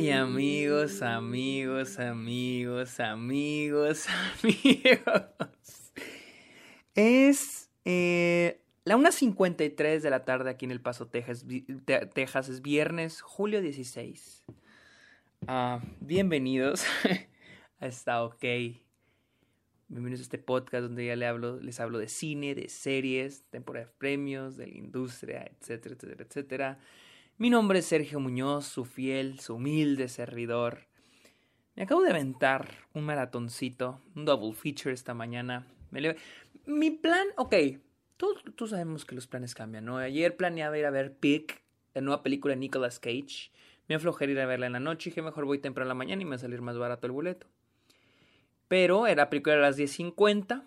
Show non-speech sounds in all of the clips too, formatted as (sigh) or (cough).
Ay, amigos, amigos, amigos, amigos, (laughs) amigos. Es eh, la 1.53 de la tarde aquí en El Paso, Texas. Texas. Es viernes, julio 16. Ah, bienvenidos (laughs) a esta OK. Bienvenidos a este podcast donde ya les hablo, les hablo de cine, de series, temporada de premios, de la industria, etcétera, etcétera, etcétera. Mi nombre es Sergio Muñoz, su fiel, su humilde servidor. Me acabo de aventar un maratoncito, un double feature esta mañana. Mi plan, ok, todos, sabemos que los planes cambian, ¿no? Ayer planeaba ir a ver Pick, la nueva película de Nicolas Cage. Me aflojeré ir a verla en la noche y dije mejor voy temprano en la mañana y me va a salir más barato el boleto. Pero era película a las 10.50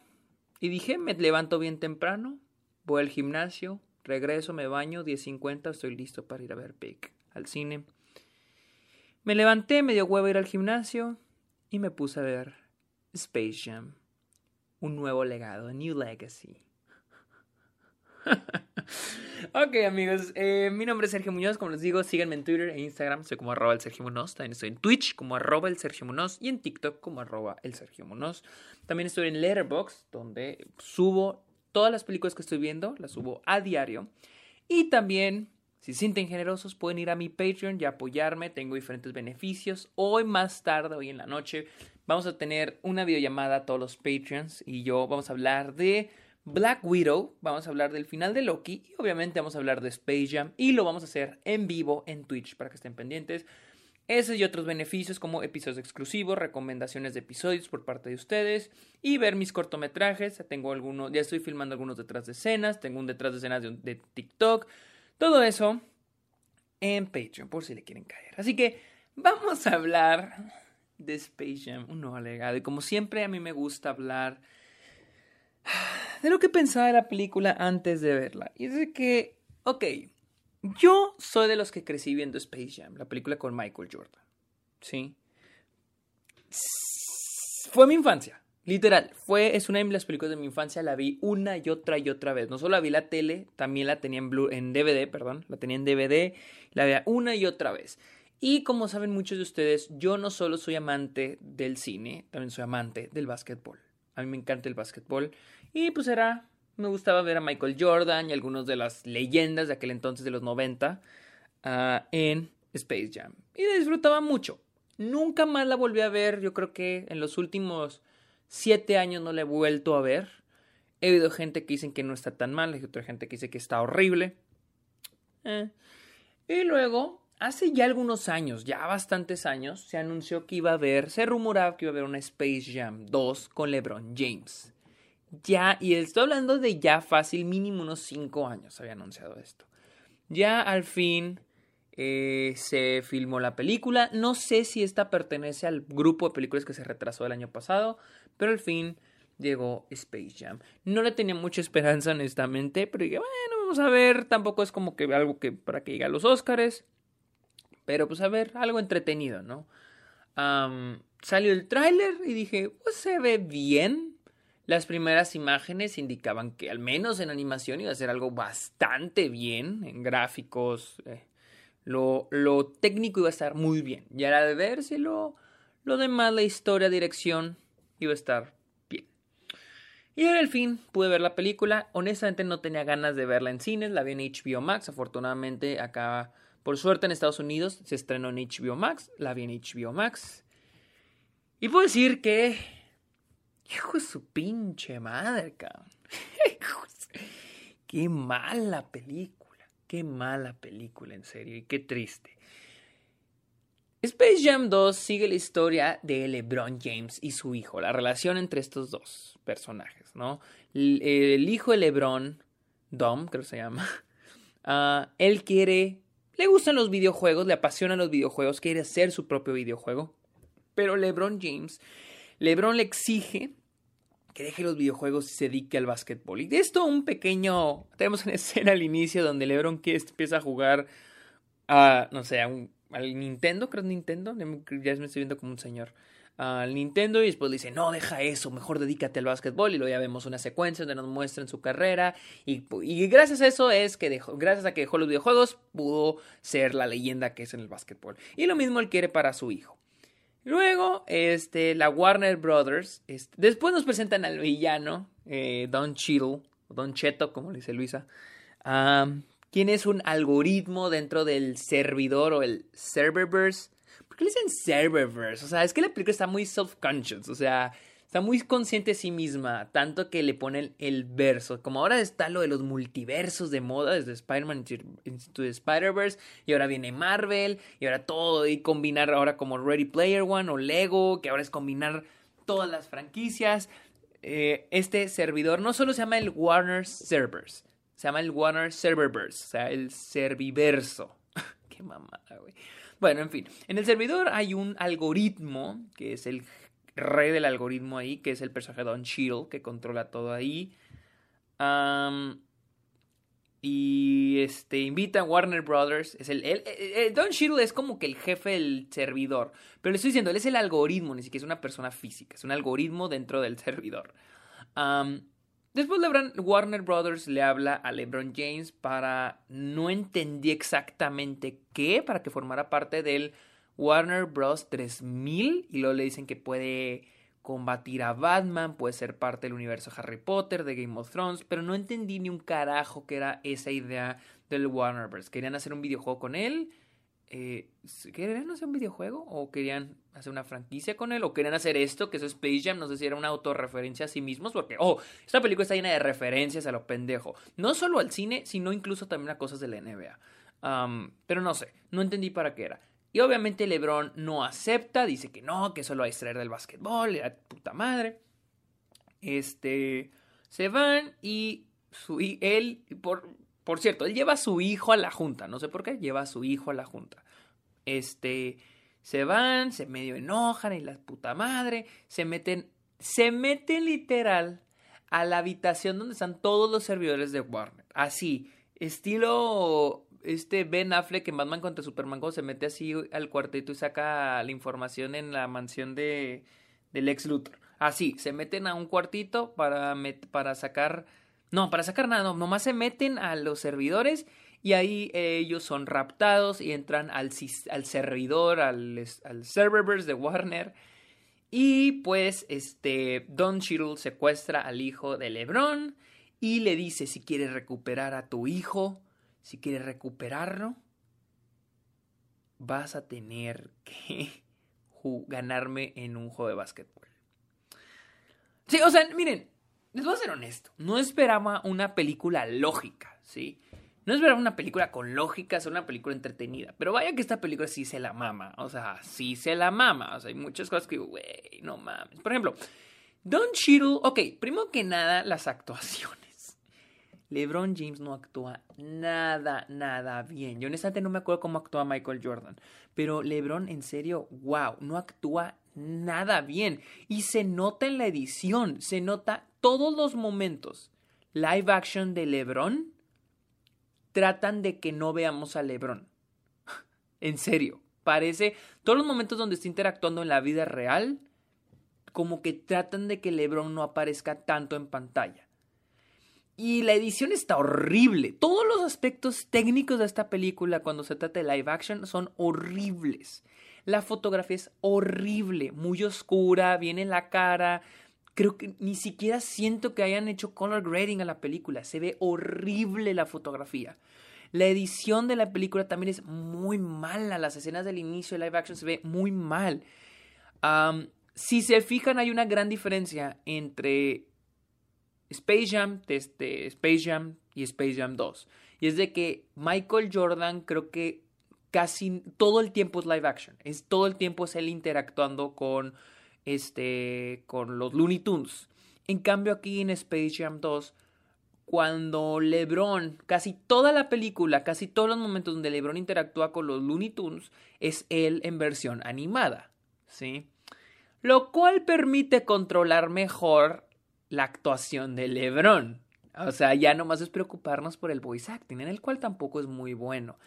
y dije, me levanto bien temprano, voy al gimnasio, Regreso, me baño, 10.50, estoy listo para ir a ver Pick al cine. Me levanté, me dio huevo ir al gimnasio y me puse a ver Space Jam. Un nuevo legado, a new legacy. (laughs) ok, amigos, eh, mi nombre es Sergio Muñoz. Como les digo, síganme en Twitter e Instagram. Soy como arroba el Sergio. También estoy en Twitch como arroba el Sergio y en TikTok como arroba el Sergio. También estoy en Letterboxd, donde subo Todas las películas que estoy viendo las subo a diario. Y también, si sienten generosos, pueden ir a mi Patreon y apoyarme. Tengo diferentes beneficios. Hoy más tarde, hoy en la noche, vamos a tener una videollamada a todos los Patreons y yo vamos a hablar de Black Widow, vamos a hablar del final de Loki y obviamente vamos a hablar de Space Jam y lo vamos a hacer en vivo en Twitch para que estén pendientes. Ese y otros beneficios como episodios exclusivos, recomendaciones de episodios por parte de ustedes y ver mis cortometrajes. Tengo algunos, ya estoy filmando algunos detrás de escenas, tengo un detrás de escenas de, TikTok. Todo eso en Patreon por si le quieren caer. Así que vamos a hablar de Space Jam, un nuevo. Y como siempre a mí me gusta hablar de lo que pensaba de la película antes de verla. Y es de que, ok, yo soy de los que crecí viendo Space Jam, la película con Michael Jordan. ¿Sí? Fue mi infancia. Literal, fue, es una de las películas de mi infancia, la vi una y otra y otra vez. No solo la vi la tele, también la tenía en, Blue, en DVD, perdón, la tenía en DVD, la veía una y otra vez. Y como saben muchos de ustedes, yo no solo soy amante del cine, también soy amante del básquetbol. A mí me encanta el básquetbol. Y pues era me gustaba ver a Michael Jordan y algunos de las leyendas de aquel entonces de los 90 ah, en Space Jam. Y disfrutaba mucho. Nunca más la volví a ver. Yo creo que en los últimos siete años no la he vuelto a ver. He oído gente que dicen que no está tan mal, hay otra gente que dice que está horrible. Eh. Y luego, hace ya algunos años, ya bastantes años, se anunció que iba a haber, se rumoraba que iba a haber una Space Jam 2 con LeBron James ya, y estoy hablando de ya fácil, mínimo unos 5 años había anunciado esto. Ya al fin eh, se filmó la película. No sé si esta pertenece al grupo de películas que se retrasó el año pasado, pero al fin llegó Space Jam. No le tenía mucha esperanza, honestamente, pero dije, bueno, vamos a ver. Tampoco es como que algo que para que llegue a los Oscars. Pero pues a ver, algo entretenido, ¿no? salió el tráiler y dije, pues se ve bien. Las primeras imágenes indicaban que al menos en animación iba a ser algo bastante bien, en gráficos, eh, lo, lo, técnico iba a estar muy bien. Y era de verse lo, lo demás, la historia, dirección, iba a estar bien. Y al fin pude ver la película. Honestamente no tenía ganas de verla en cines, la vi en HBO Max. Afortunadamente acá, por suerte en Estados Unidos, se estrenó en HBO Max, la vi en HBO Max. Y puedo decir que Hijo de su pinche madre, cabrón. (laughs) qué mala película. Qué mala película, en serio. Y qué triste. Space Jam 2 sigue la historia de LeBron James y su hijo, la relación entre estos dos personajes, ¿no? El, hijo de LeBron, Dom, creo que se llama, (laughs) ah, él quiere, le gustan los videojuegos, le apasionan los videojuegos, quiere hacer su propio videojuego, pero LeBron James LeBron le exige que deje los videojuegos y se dedique al básquetbol. Y de esto un pequeño... Tenemos una (laughs) escena al inicio donde LeBron empieza a jugar a, no sé, a un, al Nintendo, creo que es Nintendo, ya me estoy viendo como un señor. al Nintendo y después dice, no, deja eso, mejor dedícate al básquetbol y luego ya vemos una secuencia donde nos muestran su carrera y, y gracias a eso es que dejó, gracias a que dejó los videojuegos pudo ser la leyenda que es en el básquetbol. Y lo mismo él quiere para su hijo. Luego, este, la Warner Brothers, después nos presentan al villano, eh, Don Cheadle, Don Cheto, como dice Luisa, quien es un algoritmo dentro del servidor o el serververse. ¿Por qué le dicen serververse? O sea, es que la película está muy self-conscious, o sea, está muy consciente de sí misma, tanto que le ponen el verso. Como ahora está lo de los multiversos de moda, desde Spider-Man into Spider-Verse, y ahora viene Marvel, y ahora todo, y combinar ahora como Ready Player One o Lego, que ahora es combinar todas las franquicias. Eh, este servidor no solo se llama el Warner Servers, se llama el Warner Serververse, o sea, el serviverso. (laughs) Qué mamada, güey. Bueno, en fin, en el servidor hay un algoritmo que es el rey del algoritmo ahí, que es el personaje Don Cheadle, que controla todo ahí. y este invita a Warner Brothers. Es el, Don Cheadle es como que el jefe del servidor. Pero le estoy diciendo, él es el algoritmo, ni siquiera es una persona física. Es un algoritmo dentro del (laughs) servidor. después Lebron, Warner Brothers le habla a LeBron James para. No entendí exactamente qué, para que formara parte del Warner Bros. 3000 y luego le dicen que puede combatir a Batman, puede ser parte del universo Harry Potter, de Game of Thrones, pero no entendí ni un carajo que era esa idea del Warner Bros. Querían hacer un videojuego con él. Eh, ¿Querían hacer un videojuego? ¿O querían hacer una franquicia con él? ¿O querían hacer esto? Que es Space Jam, no sé si era una autorreferencia a sí mismos, porque, oh, esta película está llena de referencias a lo pendejo. No solo al cine, sino incluso también a cosas de la NBA. pero no sé, no entendí para qué era. Y obviamente LeBron no acepta, dice que no, que solo va a extraer del básquetbol, la puta madre. Este, se van y su, él, por, por cierto, él lleva a su hijo a la junta, no sé por qué, lleva a su hijo a la junta. Este, se van, se medio enojan y la puta madre, se meten, se meten literal a la habitación donde están todos los servidores de Warner. Así, estilo este Ben Affleck en Batman contra Superman se mete así al cuartito y saca la información en la mansión de del ex Luthor. Así, se meten a un cuartito para, para sacar... No, para sacar nada, no, nomás se meten a los servidores y ahí ellos son raptados y entran al, al servidor, al, al serververse de Warner. Y pues este Don Cheadle secuestra al hijo de LeBron y le dice si quieres recuperar a tu hijo, si quieres recuperarlo, vas a tener que (laughs) ganarme en un juego de básquetbol. Sí, o sea, miren, les voy a ser honesto. No esperaba una película lógica, ¿sí? No esperaba una película con lógica, es una película entretenida. Pero vaya que esta película sí se la mama. O sea, sí se la mama. O sea, hay muchas cosas que, güey, no mames. Por ejemplo, Don Cheadle, ok, primero que nada, las actuaciones. LeBron James no actúa nada, nada bien. Yo honestamente no me acuerdo cómo actúa Michael Jordan. Pero LeBron, en serio, wow, no actúa nada bien. Y se nota en la edición, se nota todos los momentos. Live action de LeBron tratan de que no veamos a LeBron. (laughs) en serio, parece todos los momentos donde está interactuando en la vida real, como que tratan de que LeBron no aparezca tanto en pantalla. Y la edición está horrible. Todos los aspectos técnicos de esta película cuando se trata de live action son horribles. La fotografía es horrible, muy oscura, viene la cara. Creo que ni siquiera siento que hayan hecho color grading a la película. Se ve horrible la fotografía. La edición de la película también es muy mala. Las escenas del inicio de live action se ve muy mal. si se fijan, hay una gran diferencia entre Space Jam, este, Space Jam y Space Jam 2. Y es de que Michael Jordan creo que casi todo el tiempo es live action. Es todo el tiempo es él interactuando con este con los Looney Tunes. En cambio aquí en Space Jam 2 cuando LeBron, casi toda la película, casi todos los momentos donde LeBron interactúa con los Looney Tunes es él en versión animada, ¿sí? Lo cual permite controlar mejor la actuación de LeBron. O sea, ya nomás es preocuparnos por el voice acting, en el cual tampoco es muy bueno.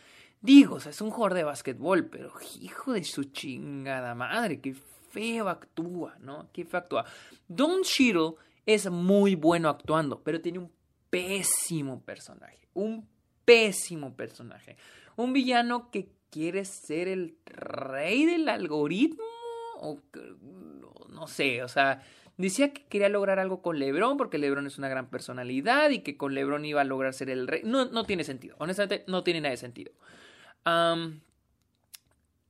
Digo, o sea, es un jugador de básquetbol, pero hijo de su chingada madre, qué feo actúa, ¿no? Qué feo actúa. Don Cheadle es muy bueno actuando, pero tiene un pésimo personaje. Un pésimo personaje. Un villano que quiere ser el rey del algoritmo. O no sé, o sea, decía que quería lograr algo con Lebron porque Lebron es una gran personalidad y que con Lebron iba a lograr ser el rey. No, no tiene sentido, honestamente no tiene nada de sentido.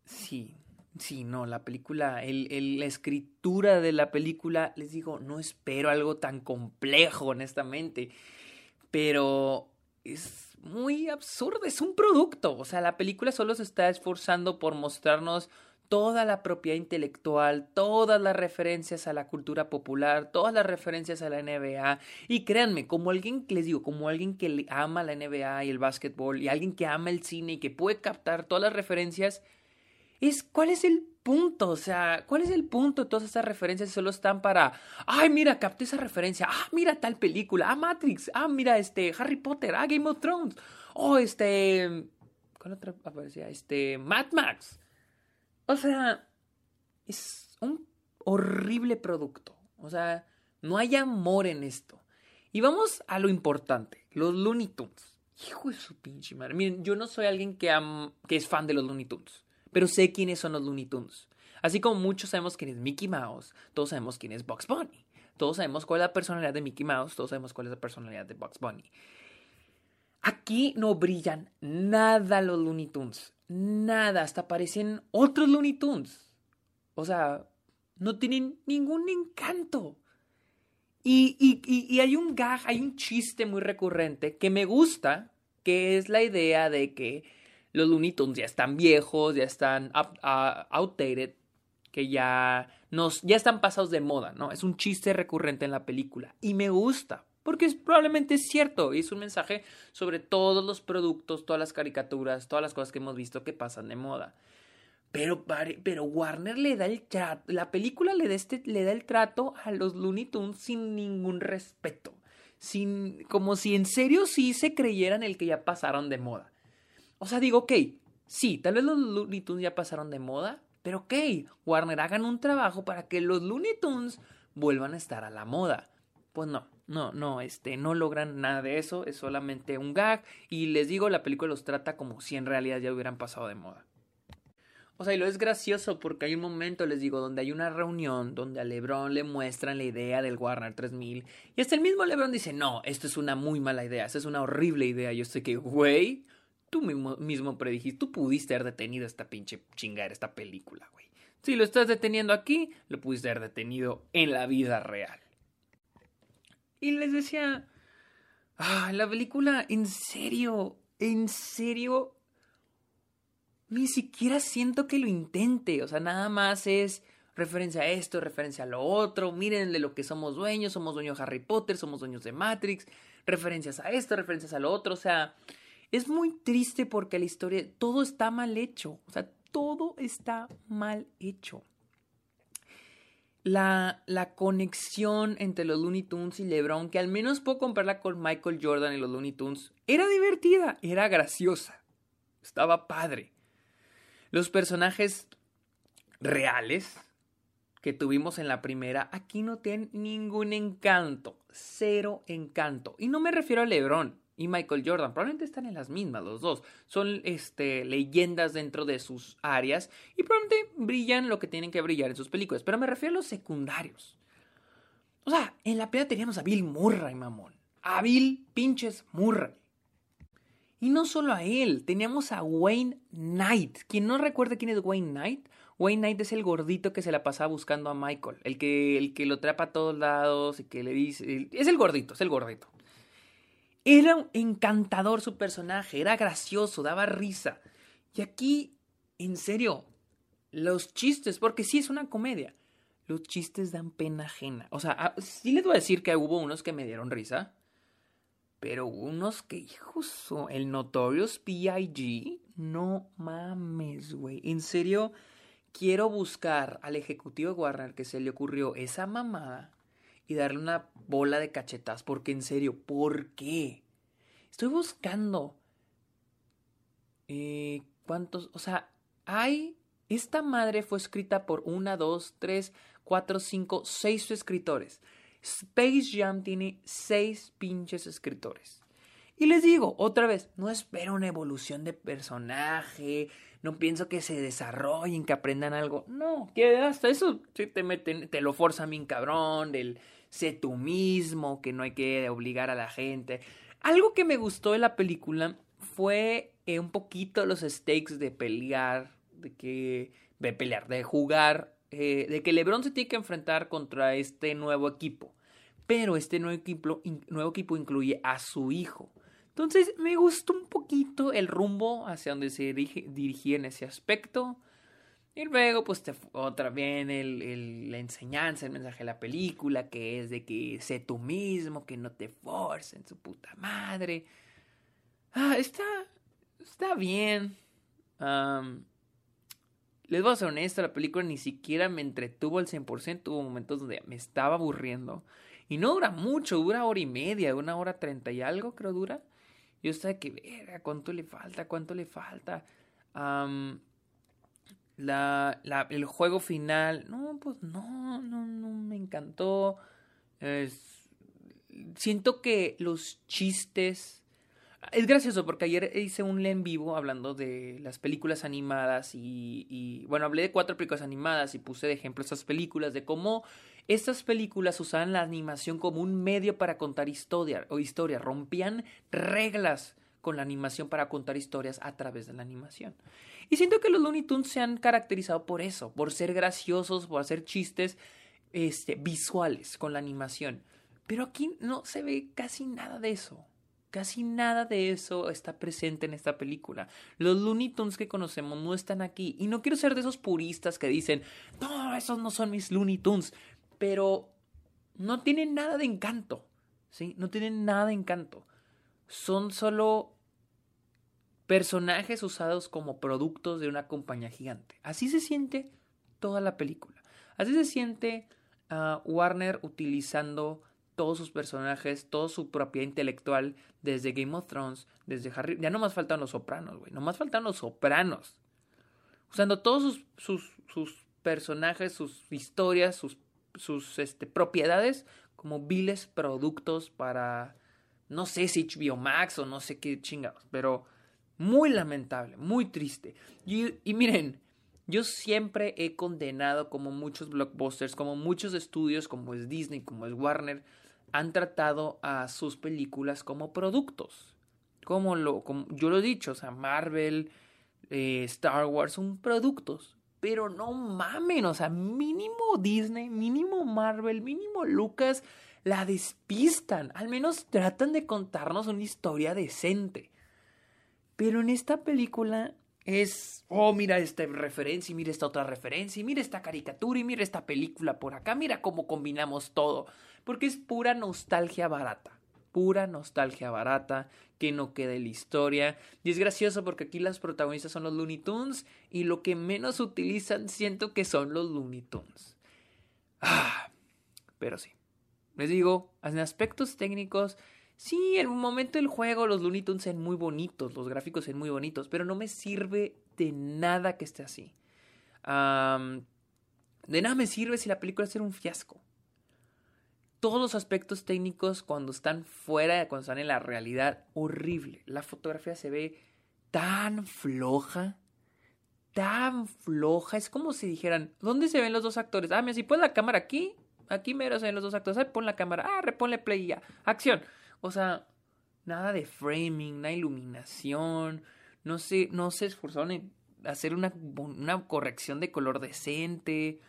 sí, sí, no, la película, el, la escritura de la película, les digo, no espero algo tan complejo, honestamente, pero es muy absurdo, es un producto, o sea, la película solo se está esforzando por mostrarnos toda la propiedad intelectual, todas las referencias a la cultura popular, todas las referencias a la NBA. Y créanme, como alguien que les digo, como alguien que ama la NBA y el básquetbol, y alguien que ama el cine y que puede captar todas las referencias, es cuál es el punto, o sea, cuál es el punto todas esas referencias solo están para, ay, mira, capté esa referencia, ah, mira tal película, ah, Matrix, ah, mira, este, Harry Potter, ah, Game of Thrones, oh, este, ¿cuál otra aparecía? Este, Mad Max. O sea, es un horrible producto. O sea, no hay amor en esto. Y vamos a lo importante, los Looney Tunes. Hijo de su pinche madre. Miren, yo no soy alguien que, es fan de los Looney Tunes, pero sé quiénes son los Looney Tunes. Así como muchos sabemos quién es Mickey Mouse, todos sabemos quién es Bugs Bunny. Todos sabemos cuál es la personalidad de Mickey Mouse, todos sabemos cuál es la personalidad de Bugs Bunny. Aquí no brillan nada los Looney Tunes nada, hasta parecen otros Looney Tunes. O sea, no tienen ningún encanto. Y, hay un gag, hay un chiste muy recurrente que me gusta, que es la idea de que los Looney Tunes ya están viejos, ya están outdated, que ya, nos, ya están pasados de moda, ¿no? Es un chiste recurrente en la película y me gusta, porque es, probablemente es cierto y es un mensaje sobre todos los productos, todas las caricaturas, todas las cosas que hemos visto que pasan de moda. Pero, pero Warner le da el trato, la película le da, este, le da el trato a los Looney Tunes sin ningún respeto. Sin, como si en serio sí se creyeran el que ya pasaron de moda. O sea, digo, ok, sí, tal vez los Looney Tunes ya pasaron de moda, pero ok, Warner hagan un trabajo para que los Looney Tunes vuelvan a estar a la moda. Pues no, no, no, este, no logran nada de eso, es solamente un gag y les digo, la película los trata como si en realidad ya hubieran pasado de moda. O sea, y lo es gracioso porque hay un momento, les digo, donde hay una reunión donde a LeBron le muestran la idea del Warner 3000 y hasta el mismo LeBron dice, no, esto es una muy mala idea, esto es una horrible idea. Yo sé que, güey, tú mismo, mismo predijiste, tú pudiste haber detenido esta pinche chingada, esta película, güey. Si lo estás deteniendo aquí, lo pudiste haber detenido en la vida real. Y les decía, ah, la película, en serio, en serio, ni siquiera siento que lo intente. O sea, nada más es referencia a esto, referencia a lo otro. Miren de lo que somos dueños, somos dueños de Harry Potter, somos dueños de Matrix, referencias a esto, referencias a lo otro. O sea, es muy triste porque la historia, todo está mal hecho. O sea, todo está mal hecho la, la, conexión entre los Looney Tunes y LeBron, que al menos puedo compararla con Michael Jordan y los Looney Tunes, era divertida, era graciosa, estaba padre. Los personajes reales que tuvimos en la primera, aquí no tienen ningún encanto, cero encanto. Y no me refiero a LeBron, y Michael Jordan. Probablemente están en las mismas los dos. Son este, leyendas dentro de sus áreas y probablemente brillan lo que tienen que brillar en sus películas. Pero me refiero a los secundarios. O sea, en la pelea teníamos a Bill Murray, mamón. A Bill pinches Murray. Y no solo a él, teníamos a Wayne Knight. Quien no recuerda quién es Wayne Knight, Wayne Knight es el gordito que se la pasaba buscando a Michael. El que, el que lo trapa a todos lados y que le dice... Es el gordito, es el gordito. Era encantador su personaje, era gracioso, daba risa. Y aquí, en serio, los chistes, porque sí es una comedia, los chistes dan pena ajena. O sea, ah, sí les voy a decir que hubo unos que me dieron risa, pero unos que, hijos, el Notorious P.I.G., no mames, güey. En serio, quiero buscar al ejecutivo de Warner que se le ocurrió esa mamada y darle una bola de cachetas. Porque en serio, ¿por qué? Estoy buscando. Eh, ¿Cuántos? O sea, hay Esta madre fue escrita por una, dos, tres, cuatro, cinco, seis escritores. Space Jam tiene seis pinches escritores. Y les digo, otra vez, no espero una evolución de personaje, no pienso que se desarrollen, que aprendan algo. No, que hasta eso te meten, te lo forza bien cabrón, del sé tú mismo, que no hay que obligar a la gente. Algo que me gustó de la película fue eh, un poquito los stakes de pelear, de que de pelear, de jugar, eh, de que LeBron se tiene que enfrentar contra este nuevo equipo. Pero este nuevo equipo, nuevo equipo incluye a su hijo. Entonces me gustó un poquito el rumbo hacia donde se dirigía en ese aspecto. Y luego, pues, otra vez el, la enseñanza, el mensaje de la película, que es de que sé tú mismo, que no te forcen, su puta madre. Ah, está, está bien. les voy a ser honesto, la película ni siquiera me entretuvo al 100%. Hubo momentos donde me estaba aburriendo. Y no dura mucho, dura hora y media, una hora treinta y algo, creo dura. Yo estaba que, verga, ¿cuánto le falta? ¿Cuánto le falta? La, la, el juego final, no, pues no, no, no me encantó. siento que los chistes... Es gracioso porque ayer hice un en vivo hablando de las películas animadas y, y, bueno, hablé de cuatro películas animadas y puse de ejemplo esas películas, de cómo estas películas usaban la animación como un medio para contar historia o historia, rompían reglas con la animación para contar historias a través de la animación. Y siento que los Looney Tunes se han caracterizado por eso, por ser graciosos, por hacer chistes este, visuales con la animación. Pero aquí no se ve casi nada de eso. Casi nada de eso está presente en esta película. Los Looney Tunes que conocemos no están aquí. Y no quiero ser de esos puristas que dicen, no, esos no son mis Looney Tunes pero no tienen nada de encanto, ¿sí? No tienen nada de encanto. Son solo personajes usados como productos de una compañía gigante. Así se siente toda la película. Así se siente uh, Warner utilizando todos sus personajes, toda su propiedad intelectual, desde Game of Thrones, desde Harry. Ya no más faltan los sopranos, güey. No más faltan los sopranos. Usando todos sus, sus, sus personajes, sus historias, sus sus este, propiedades como viles productos para, no sé si HBO Max o no sé qué chingados, pero muy lamentable, muy triste. Y, y miren, yo siempre he condenado como muchos blockbusters, como muchos estudios, como es Disney, como es Warner, han tratado a sus películas como productos. Como lo, como yo lo he dicho, o sea, Marvel, eh, Star Wars son productos. Pero no mamen, o sea, mínimo Disney, mínimo Marvel, mínimo Lucas la despistan. Al menos tratan de contarnos una historia decente. Pero en esta película es, oh, mira esta referencia y mira esta otra referencia y mira esta caricatura y mira esta película por acá, mira cómo combinamos todo. Porque es pura nostalgia barata pura nostalgia barata, que no quede la historia. Y es gracioso porque aquí las protagonistas son los Looney Tunes y lo que menos utilizan siento que son los Looney Tunes. Ah, pero sí. Les digo, en aspectos técnicos, sí, en un momento del juego los Looney Tunes son muy bonitos, los gráficos son muy bonitos, pero no me sirve de nada que esté así. de nada me sirve si la película es un fiasco todos los aspectos técnicos cuando están fuera, cuando están en la realidad, horrible. La fotografía se ve tan floja, tan floja. Es como si dijeran, ¿dónde se ven los dos actores? Ah, mira, si pones la cámara aquí, aquí mero se ven los dos actores. Ah, pon la cámara, ah, reponle play y ya. Acción. O sea, nada de framing, nada de iluminación. No sé, no se esforzaron en hacer una, una corrección de color decente.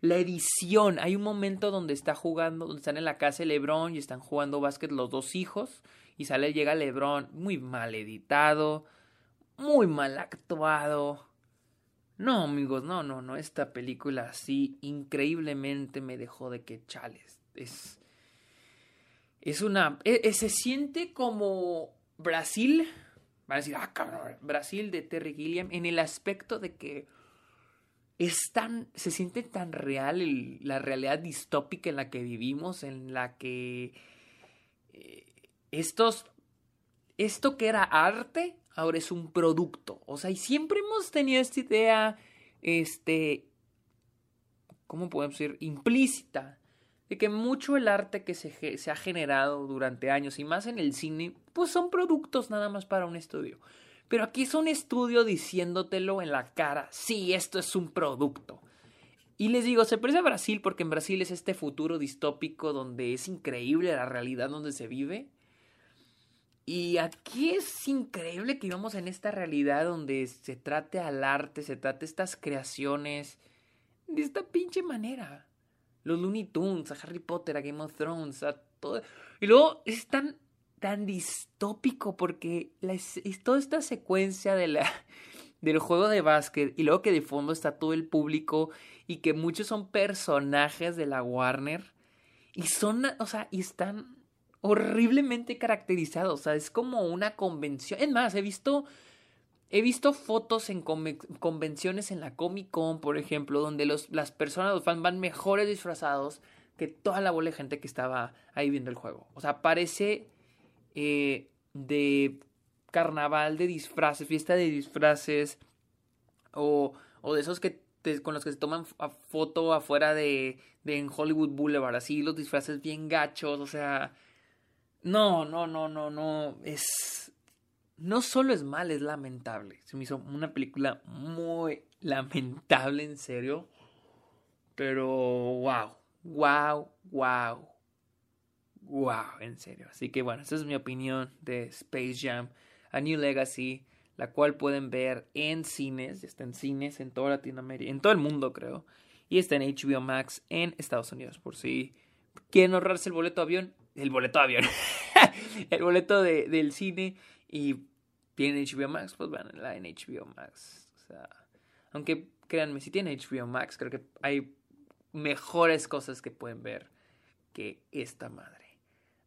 La edición, hay un momento donde está jugando, donde están en la casa de Lebron y están jugando básquet los dos hijos y sale, llega Lebron muy mal editado, muy mal actuado. No, amigos, no, no, no, esta película así increíblemente me dejó de que chales. Es es una e, e, se siente como Brasil, van a decir, ah, cabrón, Brasil de Terry Gilliam en el aspecto de que es tan, se siente tan real la realidad distópica en la que vivimos, en la que eh, estos, esto que era arte, ahora es un producto. O sea, y siempre hemos tenido esta idea este, ¿cómo podemos decir? Implícita. De que mucho el arte que se, se ha generado durante años y más en el cine, pues son productos nada más para un estudio. Pero aquí es un estudio diciéndotelo en la cara, sí, esto es un producto. Y les digo, se parece a Brasil porque en Brasil es este futuro distópico donde es increíble la realidad donde se vive. Y aquí es increíble que vivamos en esta realidad donde se trate al arte, se trate estas creaciones de esta pinche manera. Los Looney Tunes, a Harry Potter, a Game of Thrones, a todo. Y luego es tan, tan distópico porque es toda esta secuencia de la, (laughs) del juego de básquet y luego que de fondo está todo el público y que muchos son personajes de la Warner y son, o sea, y están horriblemente caracterizado. O sea, es como una convención. Es más, he visto. He visto fotos en convenciones en la Comic Con, por ejemplo, donde los, las personas, los fans van mejores disfrazados que toda la bola de gente que estaba ahí viendo el juego. O sea, parece eh, de carnaval de disfraces, fiesta de disfraces, o, o de esos que con los que se toman foto afuera de, de en Hollywood Boulevard, así los disfraces bien gachos, o sea, no, no, no, no, no. Es. No solo es mal, es lamentable. Se me hizo una película muy lamentable, en serio. Pero, wow. Wow, wow. Wow, en serio. Así que bueno, esa es mi opinión de Space Jam, A New Legacy, la cual pueden ver en cines, está en cines en toda Latinoamérica, en todo el mundo creo, y está en HBO Max en Estados Unidos, por si quieren ahorrarse el boleto de avión, el boleto de avión, (laughs) el boleto de, del cine y tienen HBO Max, pues van la en HBO Max. O sea, aunque créanme, si tienen HBO Max, creo que hay mejores cosas que pueden ver que esta madre.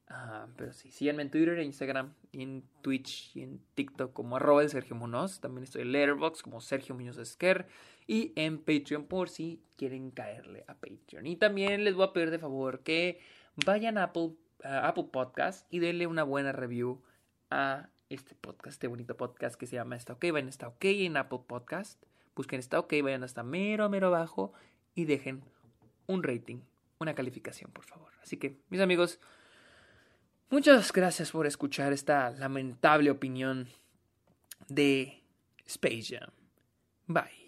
Ah, pero sí, síganme en Twitter, en Instagram, en Twitch y en TikTok como arroba de Sergio Munoz. También estoy en Letterboxd como Sergio Muñoz Esquer. Y en Patreon por si quieren caerle a Patreon. Y también les voy a pedir de favor que vayan a Apple Apple Podcast y denle una buena review a este podcast, este bonito podcast que se llama Está OK. Vayan a Está OK en Apple Podcast. Busquen Está OK, vayan hasta mero, mero abajo y dejen un rating, una calificación, por favor. Así que, mis amigos, muchas gracias por escuchar esta lamentable opinión de Space Jam. Bye.